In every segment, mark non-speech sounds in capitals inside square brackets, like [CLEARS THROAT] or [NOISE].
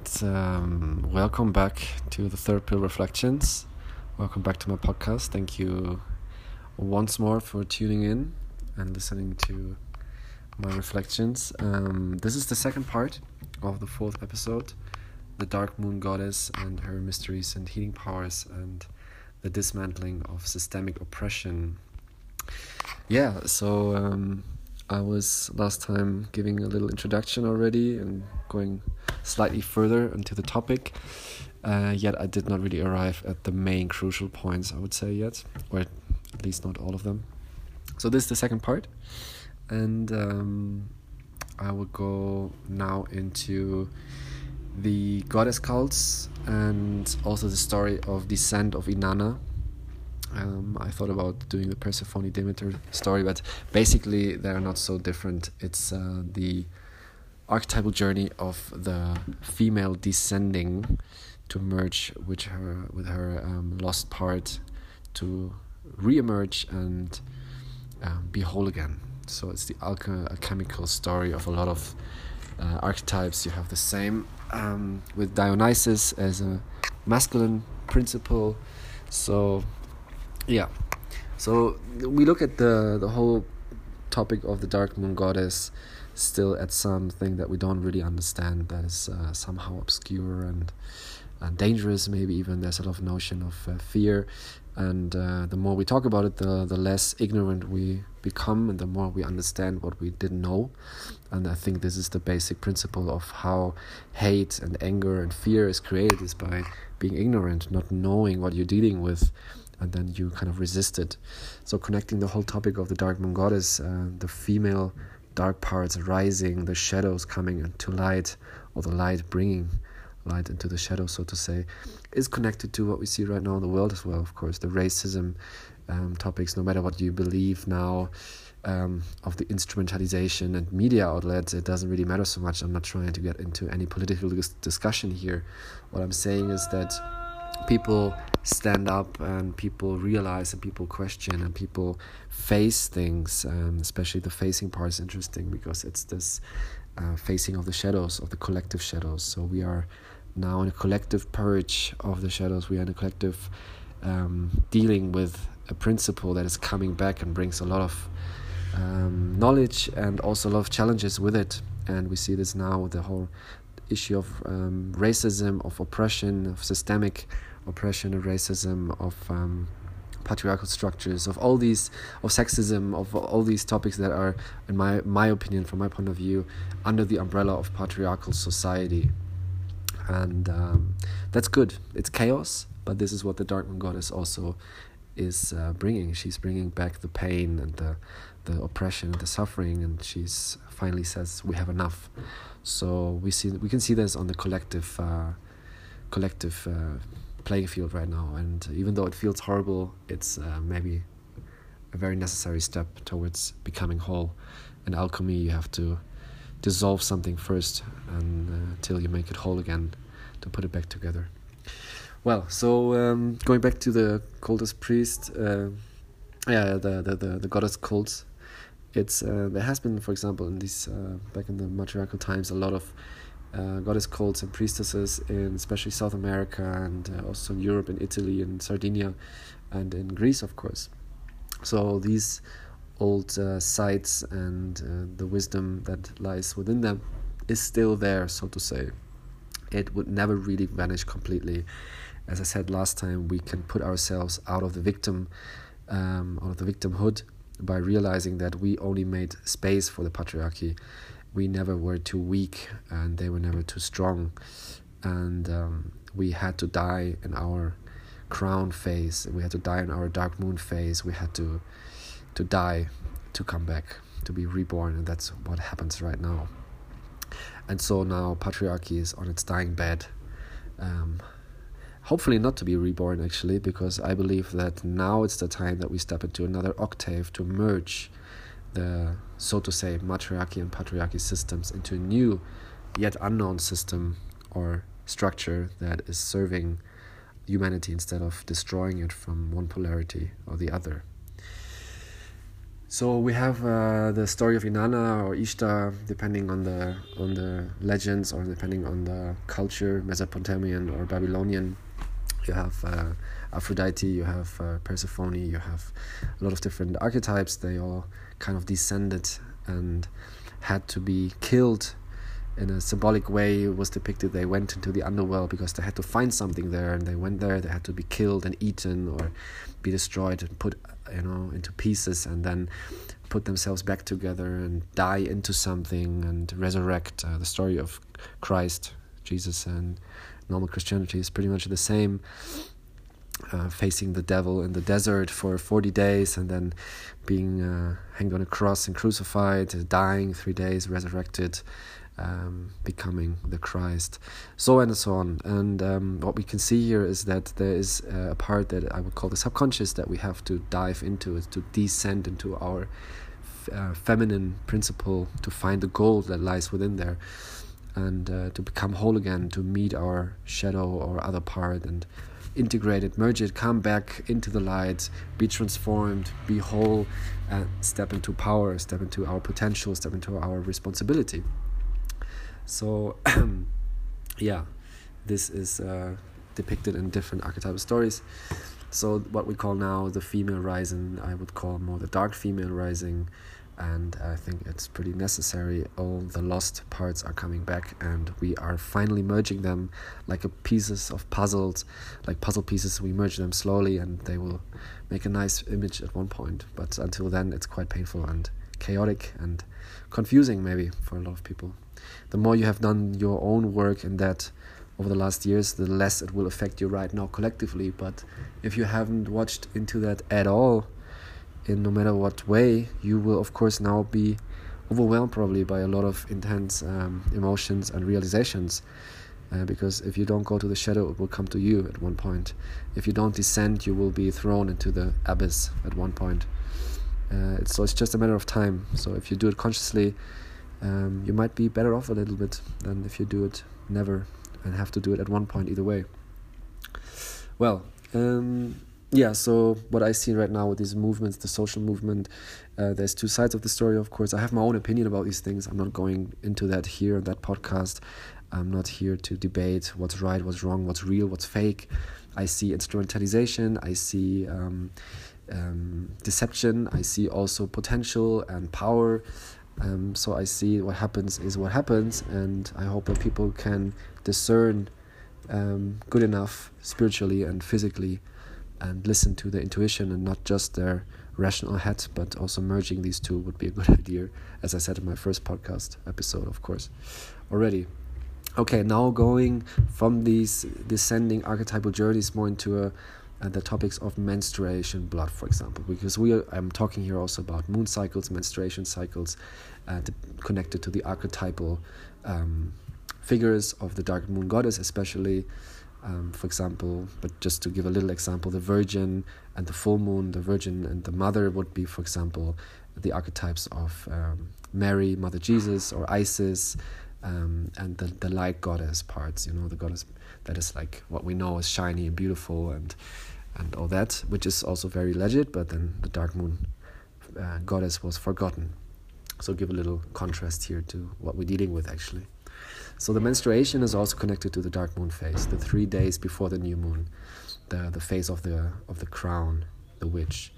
right. Um, welcome back to the Third Pill Reflections. Welcome back to my podcast. Thank you once more for tuning in and listening to my reflections. Um, this is the second part of the fourth episode The Dark Moon Goddess and her mysteries and healing powers, and the dismantling of systemic oppression. Yeah, so. Um, I was last time giving a little introduction already and going slightly further into the topic. Uh, yet I did not really arrive at the main crucial points, I would say, yet, or at least not all of them. So, this is the second part, and um, I will go now into the goddess cults and also the story of descent of Inanna um, I thought about doing the Persephone Demeter story, but basically they're not so different. It's uh, the archetypal journey of the female descending to merge with her with her um, lost part to re-emerge and um, be whole again. So it's the alch- alchemical story of a lot of uh, archetypes. You have the same um, with Dionysus as a masculine principle. So yeah so we look at the the whole topic of the dark moon goddess still at something that we don't really understand that is uh, somehow obscure and uh, dangerous maybe even there's a lot of notion of uh, fear and uh, the more we talk about it the the less ignorant we become and the more we understand what we didn't know and i think this is the basic principle of how hate and anger and fear is created is by being ignorant not knowing what you're dealing with and then you kind of resist it. So connecting the whole topic of the dark moon goddess, uh, the female dark parts rising, the shadows coming into light, or the light bringing light into the shadows, so to say, is connected to what we see right now in the world as well. Of course, the racism um, topics, no matter what you believe now. Um, of the instrumentalization and media outlets, it doesn't really matter so much. I'm not trying to get into any political discussion here. What I'm saying is that people stand up and people realize and people question and people face things um, especially the facing part is interesting because it's this uh, facing of the shadows of the collective shadows. So we are now in a collective purge of the shadows. We are in a collective um, dealing with a principle that is coming back and brings a lot of um, knowledge and also a lot of challenges with it. And we see this now with the whole issue of um, racism of oppression of systemic oppression and racism, of um, patriarchal structures, of all these, of sexism, of all these topics that are, in my my opinion, from my point of view, under the umbrella of patriarchal society, and um, that's good. It's chaos, but this is what the Dark Moon Goddess also is uh, bringing. She's bringing back the pain and the the oppression and the suffering, and she's finally says we have enough. So we see we can see this on the collective uh, collective. Uh, playing field right now. And even though it feels horrible, it's uh, maybe a very necessary step towards becoming whole. In alchemy, you have to dissolve something first and, uh, until you make it whole again to put it back together. Well, so um, going back to the cultist priest, uh, yeah, the, the, the, the goddess cults. It's uh, there has been, for example, in these uh, back in the matriarchal times, a lot of uh, goddess cults and priestesses in especially South America and uh, also in Europe and Italy and Sardinia and in Greece, of course. So these old uh, sites and uh, the wisdom that lies within them is still there, so to say. It would never really vanish completely. As I said last time, we can put ourselves out of the victim, um, out of the victimhood, by realizing that we only made space for the patriarchy we never were too weak and they were never too strong. And um, we had to die in our crone phase. We had to die in our dark moon phase. We had to to die to come back to be reborn. And that's what happens right now. And so now patriarchy is on its dying bed. Um, hopefully not to be reborn actually because i believe that now it's the time that we step into another octave to merge the so to say matriarchy and patriarchy systems into a new yet unknown system or structure that is serving humanity instead of destroying it from one polarity or the other. So we have uh, the story of Inanna or Ishtar, depending on the on the legends or depending on the culture, Mesopotamian or Babylonian. You have uh, Aphrodite, you have uh, Persephone, you have a lot of different archetypes. They all kind of descended and had to be killed in a symbolic way it was depicted they went into the underworld because they had to find something there and they went there they had to be killed and eaten or be destroyed and put you know into pieces and then put themselves back together and die into something and resurrect uh, the story of Christ Jesus and normal Christianity is pretty much the same uh, facing the devil in the desert for 40 days and then being uh, hanged on a cross and crucified, dying three days, resurrected, um, becoming the Christ, so and so on. And um, what we can see here is that there is a part that I would call the subconscious that we have to dive into, is to descend into our uh, feminine principle to find the gold that lies within there and uh, to become whole again, to meet our shadow or other part and integrate it, merge it, come back into the light, be transformed, be whole, and step into power, step into our potential, step into our responsibility. So, [CLEARS THROAT] yeah, this is uh, depicted in different archetypal stories. So, what we call now the female rising, I would call more the dark female rising and I think it's pretty necessary. All the lost parts are coming back, and we are finally merging them like a pieces of puzzles, like puzzle pieces. We merge them slowly, and they will make a nice image at one point. But until then, it's quite painful and chaotic and confusing, maybe for a lot of people. The more you have done your own work in that over the last years, the less it will affect you right now collectively. But if you haven't watched into that at all, in no matter what way, you will of course now be overwhelmed probably by a lot of intense um, emotions and realizations. Uh, because if you don't go to the shadow, it will come to you at one point. If you don't descend, you will be thrown into the abyss at one point. Uh, it's, so it's just a matter of time. So if you do it consciously, um, you might be better off a little bit than if you do it never and have to do it at one point either way. Well, um, yeah, so what I see right now with these movements, the social movement, uh, there's two sides of the story, of course. I have my own opinion about these things. I'm not going into that here in that podcast. I'm not here to debate what's right, what's wrong, what's real, what's fake. I see instrumentalization, I see um, um, deception, I see also potential and power. Um, so I see what happens is what happens, and I hope that people can discern um, good enough spiritually and physically and listen to the intuition and not just their rational head, but also merging these two would be a good [LAUGHS] idea, as I said in my first podcast episode, of course, already. Okay, now going from these descending archetypal journeys more into a, uh, the topics of menstruation, blood, for example, because we are, I'm talking here also about moon cycles, menstruation cycles, uh, connected to the archetypal um, figures of the dark moon goddess, especially um, for example, but just to give a little example, the Virgin and the full moon, the Virgin and the Mother would be, for example, the archetypes of um, Mary, Mother Jesus, or Isis, um, and the, the light goddess parts, you know, the goddess that is like what we know is shiny and beautiful and and all that, which is also very legit, but then the dark moon uh, goddess was forgotten. So give a little contrast here to what we're dealing with actually. So the menstruation is also connected to the dark moon phase, the three days before the new moon, the the phase of the of the crone, the witch,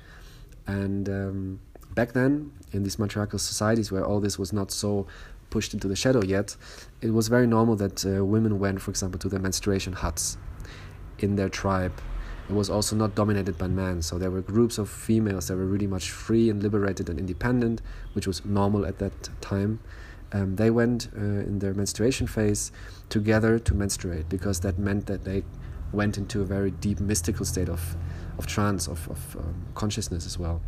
and um, back then in these matriarchal societies where all this was not so pushed into the shadow yet, it was very normal that uh, women went, for example, to the menstruation huts in their tribe. It was also not dominated by men, so there were groups of females that were really much free and liberated and independent, which was normal at that time um, they went uh, in their menstruation phase together to menstruate because that meant that they went into a very deep mystical state of, of trance, of, of um, consciousness as well.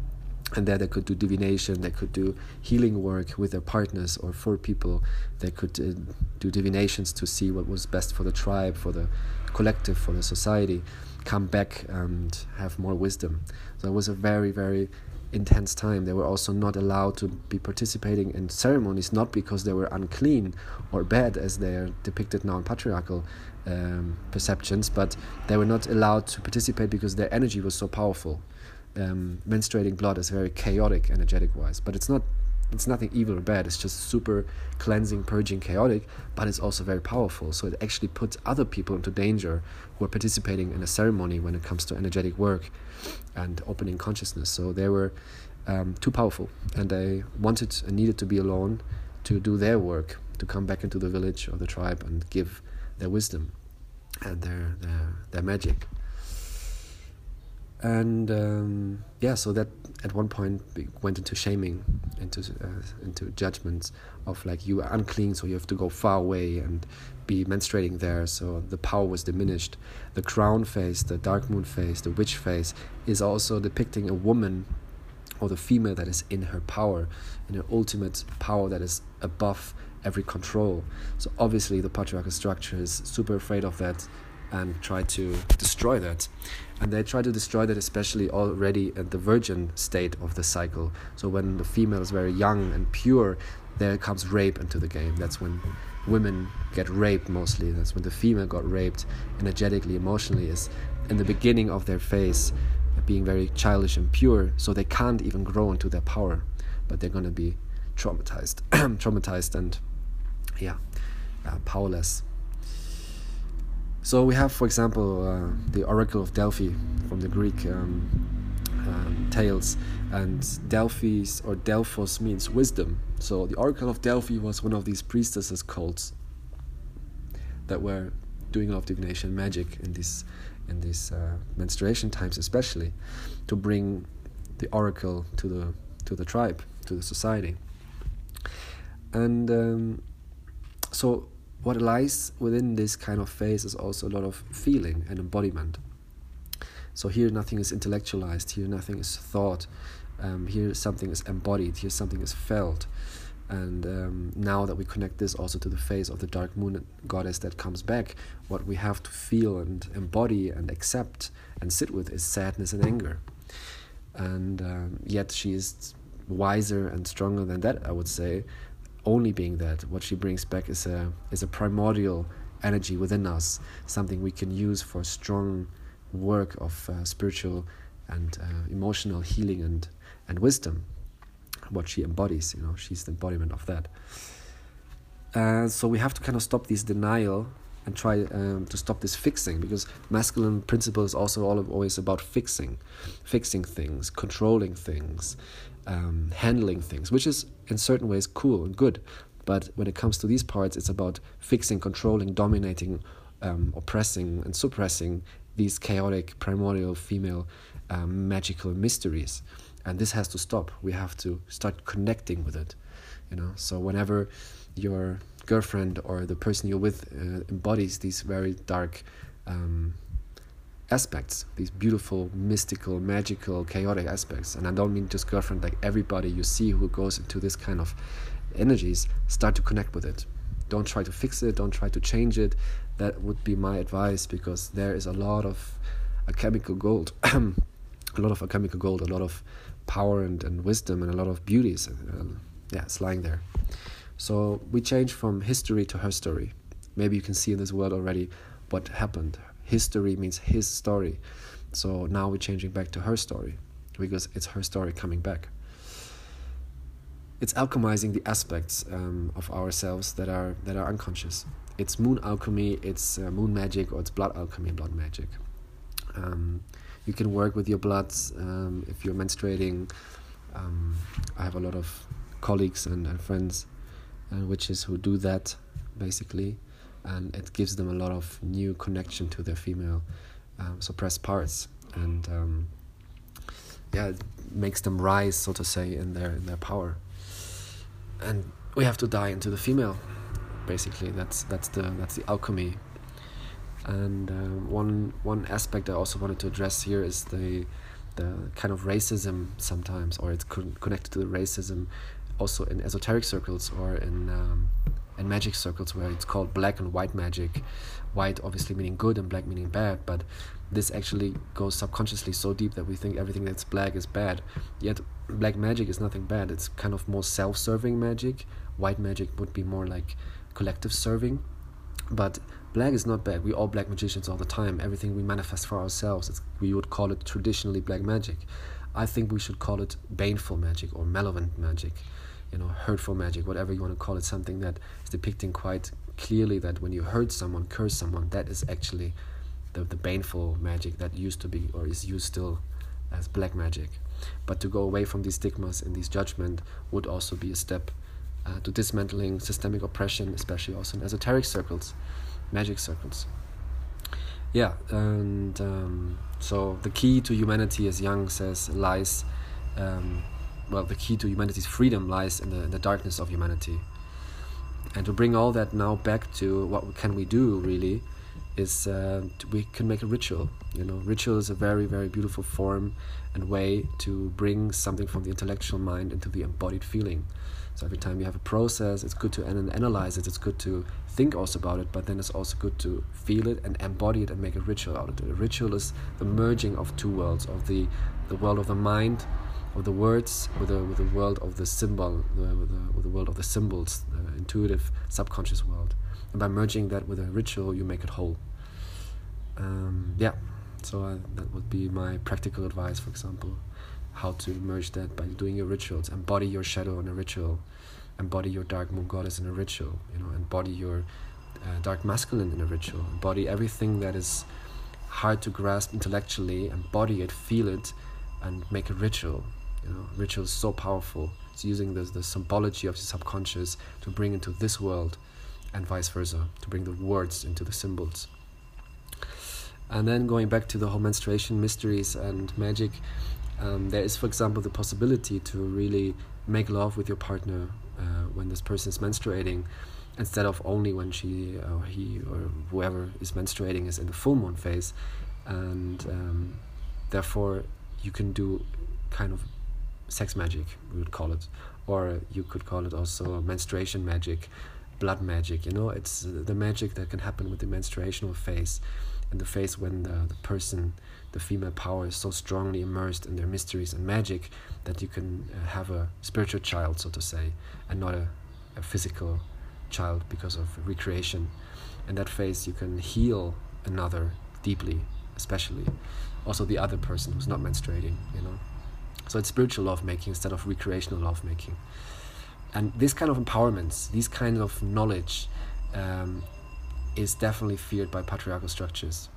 And there they could do divination, they could do healing work with their partners or for people. They could uh, do divinations to see what was best for the tribe, for the collective, for the society, come back and have more wisdom. So it was a very, very intense time. They were also not allowed to be participating in ceremonies, not because they were unclean or bad, as they are depicted now in patriarchal um, perceptions, but they were not allowed to participate because their energy was so powerful. um, menstruating blood is very chaotic energetic wise but it's not it's nothing evil or bad it's just super cleansing purging chaotic but it's also very powerful. So it actually puts other people into danger who are participating in a ceremony when it comes to energetic work and opening consciousness. So they were um, too powerful and they wanted and needed to be alone to do their work to come back into the village or the tribe and give their wisdom and their their, their magic and um, yeah, so that at one point went into shaming, into uh, into judgments of like you are unclean, so you have to go far away and be menstruating there. So the power was diminished. The crone face, the dark moon face, the witch face is also depicting a woman or the female that is in her power, in her ultimate power that is above every control. So obviously the patriarchal structure is super afraid of that and try to destroy that. And they try to destroy that especially already at the virgin state of the cycle. So when the female is very young and pure, there comes rape into the game. That's when women get raped mostly. That's when the female got raped energetically, emotionally, is in the beginning of their phase, being very childish and pure. So they can't even grow into their power, but they're going to be traumatized, [CLEARS THROAT] traumatized and yeah, uh, powerless. So we have, for example, uh, the Oracle of Delphi from the Greek um, um, tales, and Delphi's or Delphos means wisdom. So the Oracle of Delphi was one of these priestesses cults that were doing a lot of divination magic in this in these uh, menstruation times, especially to bring the oracle to the to the tribe, to the society. And um, so what lies within this kind of phase is also a lot of feeling and embodiment. So here nothing is intellectualized, here nothing is thought, um, here something is embodied, here something is felt. And um, now that we connect this also to the phase of the dark moon goddess that comes back, what we have to feel and embody and accept and sit with is sadness and anger. And um, yet she is wiser and stronger than that, I would say, only being that what she brings back is a is a primordial energy within us something we can use for strong work of uh, spiritual and uh, emotional healing and and wisdom what she embodies you know she's the embodiment of that. Uh, so we have to kind of stop this denial and try um, to stop this fixing because masculine principle is also all always about fixing fixing things controlling things um, handling things, which is in certain ways cool and good. But when it comes to these parts, it's about fixing, controlling, dominating, um, oppressing, and suppressing these chaotic, primordial, female, um, magical mysteries. And this has to stop. We have to start connecting with it. You know. So whenever your girlfriend or the person you're with uh, embodies these very dark um, aspects, these beautiful, mystical, magical, chaotic aspects. And I don't mean just girlfriend, like everybody you see who goes into this kind of energies, start to connect with it. Don't try to fix it, don't try to change it. That would be my advice because there is a lot of alchemical gold, [CLEARS THROAT] a lot of alchemical gold, a lot of power and, and wisdom, and a lot of beauties. Uh, yeah, it's lying there. So we change from history to her story. Maybe you can see in this world already what happened, history means his story. So now we're changing back to her story because it's her story coming back. It's alchemizing the aspects um, of ourselves that are that are unconscious. It's moon alchemy, it's uh, moon magic, or it's blood alchemy, blood magic. Um, you can work with your bloods um, if you're menstruating. Um, I have a lot of colleagues and, and friends and witches who do that basically and it gives them a lot of new connection to their female um, suppressed parts. And um, yeah it makes them rise so to say in their in their power. And we have to die into the female basically. That's that's the that's the alchemy. And um, one one aspect I also wanted to address here is the the kind of racism sometimes or it's con- connected to the racism also in esoteric circles or in um, in magic circles where it's called black and white magic. White obviously meaning good and black meaning bad but this actually goes subconsciously so deep that we think everything that's black is bad. Yet black magic is nothing bad. It's kind of more self-serving magic. White magic would be more like collective serving. But black is not bad. We all black magicians all the time. Everything we manifest for ourselves it's, we would call it traditionally black magic. I think we should call it baneful magic or malevolent magic, you know, hurtful magic, whatever you want to call it, something that is depicting quite clearly that when you hurt someone, curse someone, that is actually the, the baneful magic that used to be or is used still as black magic. But to go away from these stigmas and these judgment would also be a step uh, to dismantling systemic oppression, especially also in esoteric circles, magic circles. Yeah, and um, so the key to humanity, as Jung says, lies. Um, well, the key to humanity's freedom lies in the, in the darkness of humanity. And to bring all that now back to what can we do really, is uh, we can make a ritual. You know, ritual is a very very beautiful form and way to bring something from the intellectual mind into the embodied feeling. So every time you have a process, it's good to an- analyze it. It's good to think also about it, but then it's also good to feel it and embody it and make a ritual out of it. A ritual is the merging of two worlds: of the the world of the mind, of the words, with the with the world of the symbol, the, with, the, with the world of the symbols, the intuitive, subconscious world. And by merging that with a ritual, you make it whole. Um, yeah, so I, that would be my practical advice, for example how to merge that by doing your rituals. Embody your shadow in a ritual. Embody your dark moon goddess in a ritual. You know, embody your uh, dark masculine in a ritual. Embody everything that is hard to grasp intellectually. Embody it, feel it, and make a ritual. You know, ritual is so powerful. It's using the the symbology of the subconscious to bring into this world, and vice versa, to bring the words into the symbols. And then going back to the whole menstruation mysteries and magic, um, there is, for example, the possibility to really make love with your partner uh, when this person is menstruating, instead of only when she or he or whoever is menstruating is in the full moon phase, and um, therefore you can do kind of sex magic, we would call it, or you could call it also menstruation magic, blood magic. You know, it's the magic that can happen with the menstruational phase, and the phase when the, the person the female power is so strongly immersed in their mysteries and magic that you can uh, have a spiritual child, so to say, and not a, a physical child because of recreation. In that phase, you can heal another deeply, especially also the other person who's not menstruating, you know. So it's spiritual lovemaking instead of recreational lovemaking. And this kind of empowerments, these kind of knowledge, um, is definitely feared by patriarchal structures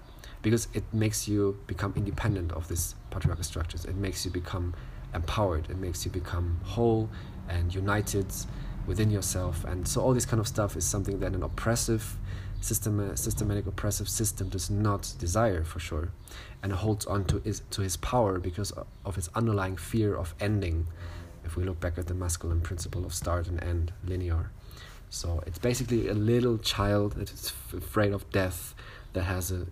because it makes you become independent of these patriarchal structures. It makes you become empowered. It makes you become whole and united within yourself. And so all this kind of stuff is something that an oppressive system, systematic oppressive system does not desire for sure, and holds on to his to his power because of its underlying fear of ending. If we look back at the masculine principle of start and end, linear. So it's basically a little child that is afraid of death, that has a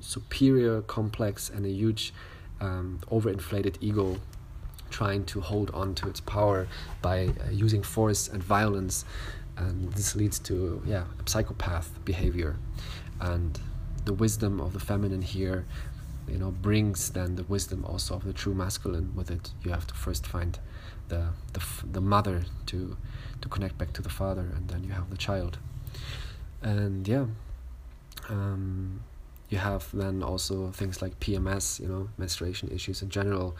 superior complex and a huge um, overinflated ego trying to hold on to its power by uh, using force and violence and this leads to yeah psychopath behavior. And the wisdom of the feminine here you know brings then the wisdom also of the true masculine with it. You have to first find the the, the mother to to connect back to the father and then you have the child. And yeah um, you have then also things like PMS, you know, menstruation issues in general.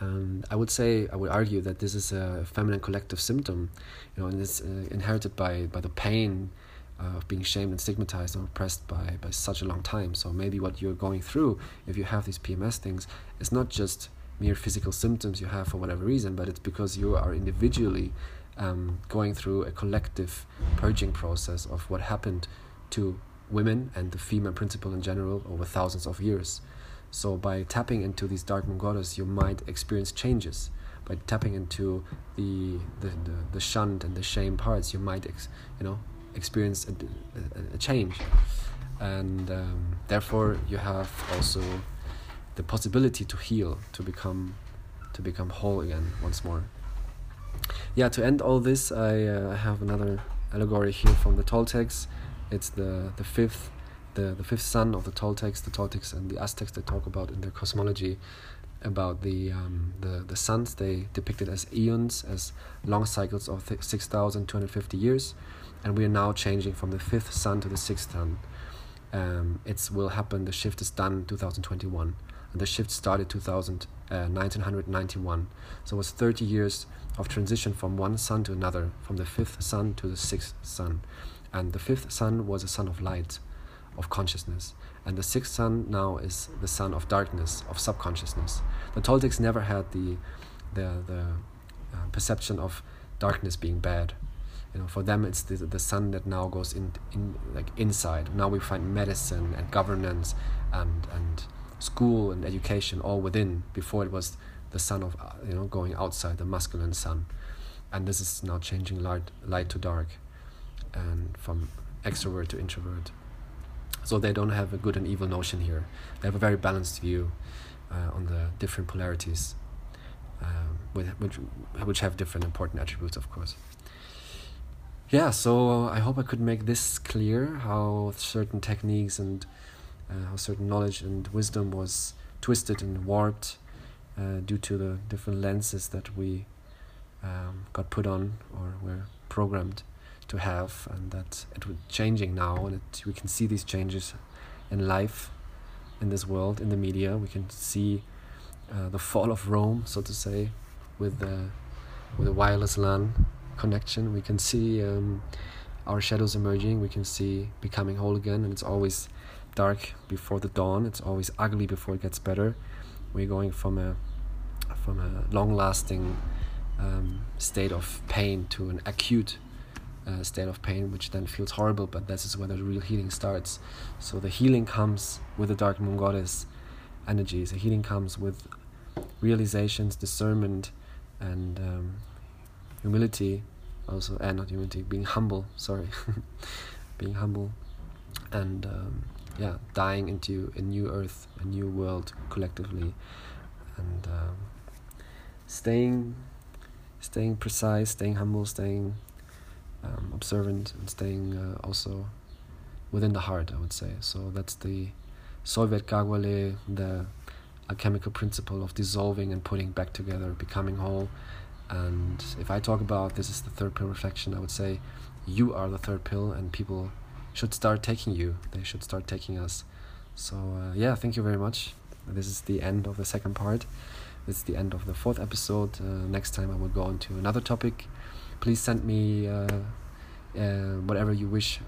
I would say, I would argue that this is a feminine collective symptom, you know, and it's uh, inherited by, by the pain uh, of being shamed and stigmatized and oppressed by, by such a long time. So maybe what you're going through, if you have these PMS things, is not just mere physical symptoms you have for whatever reason, but it's because you are individually um, going through a collective purging process of what happened to women and the female principle in general over thousands of years. So by tapping into these dark moon goddess, you might experience changes. By tapping into the the, the, the shunned and the shame parts, you might ex, you know experience a, a, a change, and um, therefore you have also the possibility to heal, to become to become whole again once more. Yeah, to end all this, I uh, have another allegory here from the Toltecs it's the the fifth the, the fifth sun of the Toltecs, the Toltecs and the Aztecs they talk about in their cosmology about the um, the the suns. They depicted as eons as long cycles of th- 6250 years. And we are now changing from the fifth sun to the sixth sun. Um, it will happen. The shift is done 2021 and the shift started 2000 uh, 1991. So it was 30 years of transition from one sun to another, from the fifth sun to the sixth sun. And the fifth sun was a sun of light, of consciousness. And the sixth sun now is the sun of darkness, of subconsciousness. The Toltecs never had the, the, the uh, perception of darkness being bad. You know, for them it's the, the sun that now goes in, in like inside. Now we find medicine and governance and and school and education all within. Before it was the sun of uh, you know going outside, the masculine sun, and this is now changing light light to dark, and from extrovert to introvert. So they don't have a good and evil notion here. They have a very balanced view uh, on the different polarities, um, with, which which have different important attributes, of course. Yeah, so I hope I could make this clear how certain techniques and uh, how certain knowledge and wisdom was twisted and warped uh, due to the different lenses that we um, got put on or were programmed to have, and that it was changing now, and it, we can see these changes in life, in this world, in the media. We can see uh, the fall of Rome, so to say, with the with the wireless LAN connection. We can see um, our shadows emerging. We can see becoming whole again, and it's always dark before the dawn. It's always ugly before it gets better. We're going from a from a long-lasting um, state of pain to an acute uh, state of pain, which then feels horrible. But this is where the real healing starts. So the healing comes with the dark moon goddess energies. The healing comes with realizations, discernment, and um, humility. Also, and not humility, being humble. Sorry, [LAUGHS] being humble, and um, yeah, dying into a new earth, a new world collectively, and um, staying, staying precise, staying humble, staying um, observant, and staying uh, also within the heart. I would say so. That's the Solve et Coagula, the alchemical principle of dissolving and putting back together, becoming whole. And if I talk about this is the third pill reflection, I would say you are the third pill, and people should start taking you. They should start taking us. So uh, yeah, thank you very much. This is the end of the second part. This is the end of the fourth episode. Uh, next time I will go on to another topic. Please send me uh, uh whatever you wish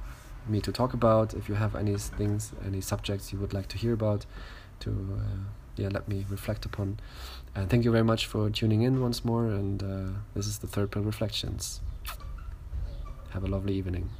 me to talk about. If you have any things, any subjects you would like to hear about, to uh, yeah, let me reflect upon. And thank you very much for tuning in once more. And this is the third pill reflections. Have a lovely evening.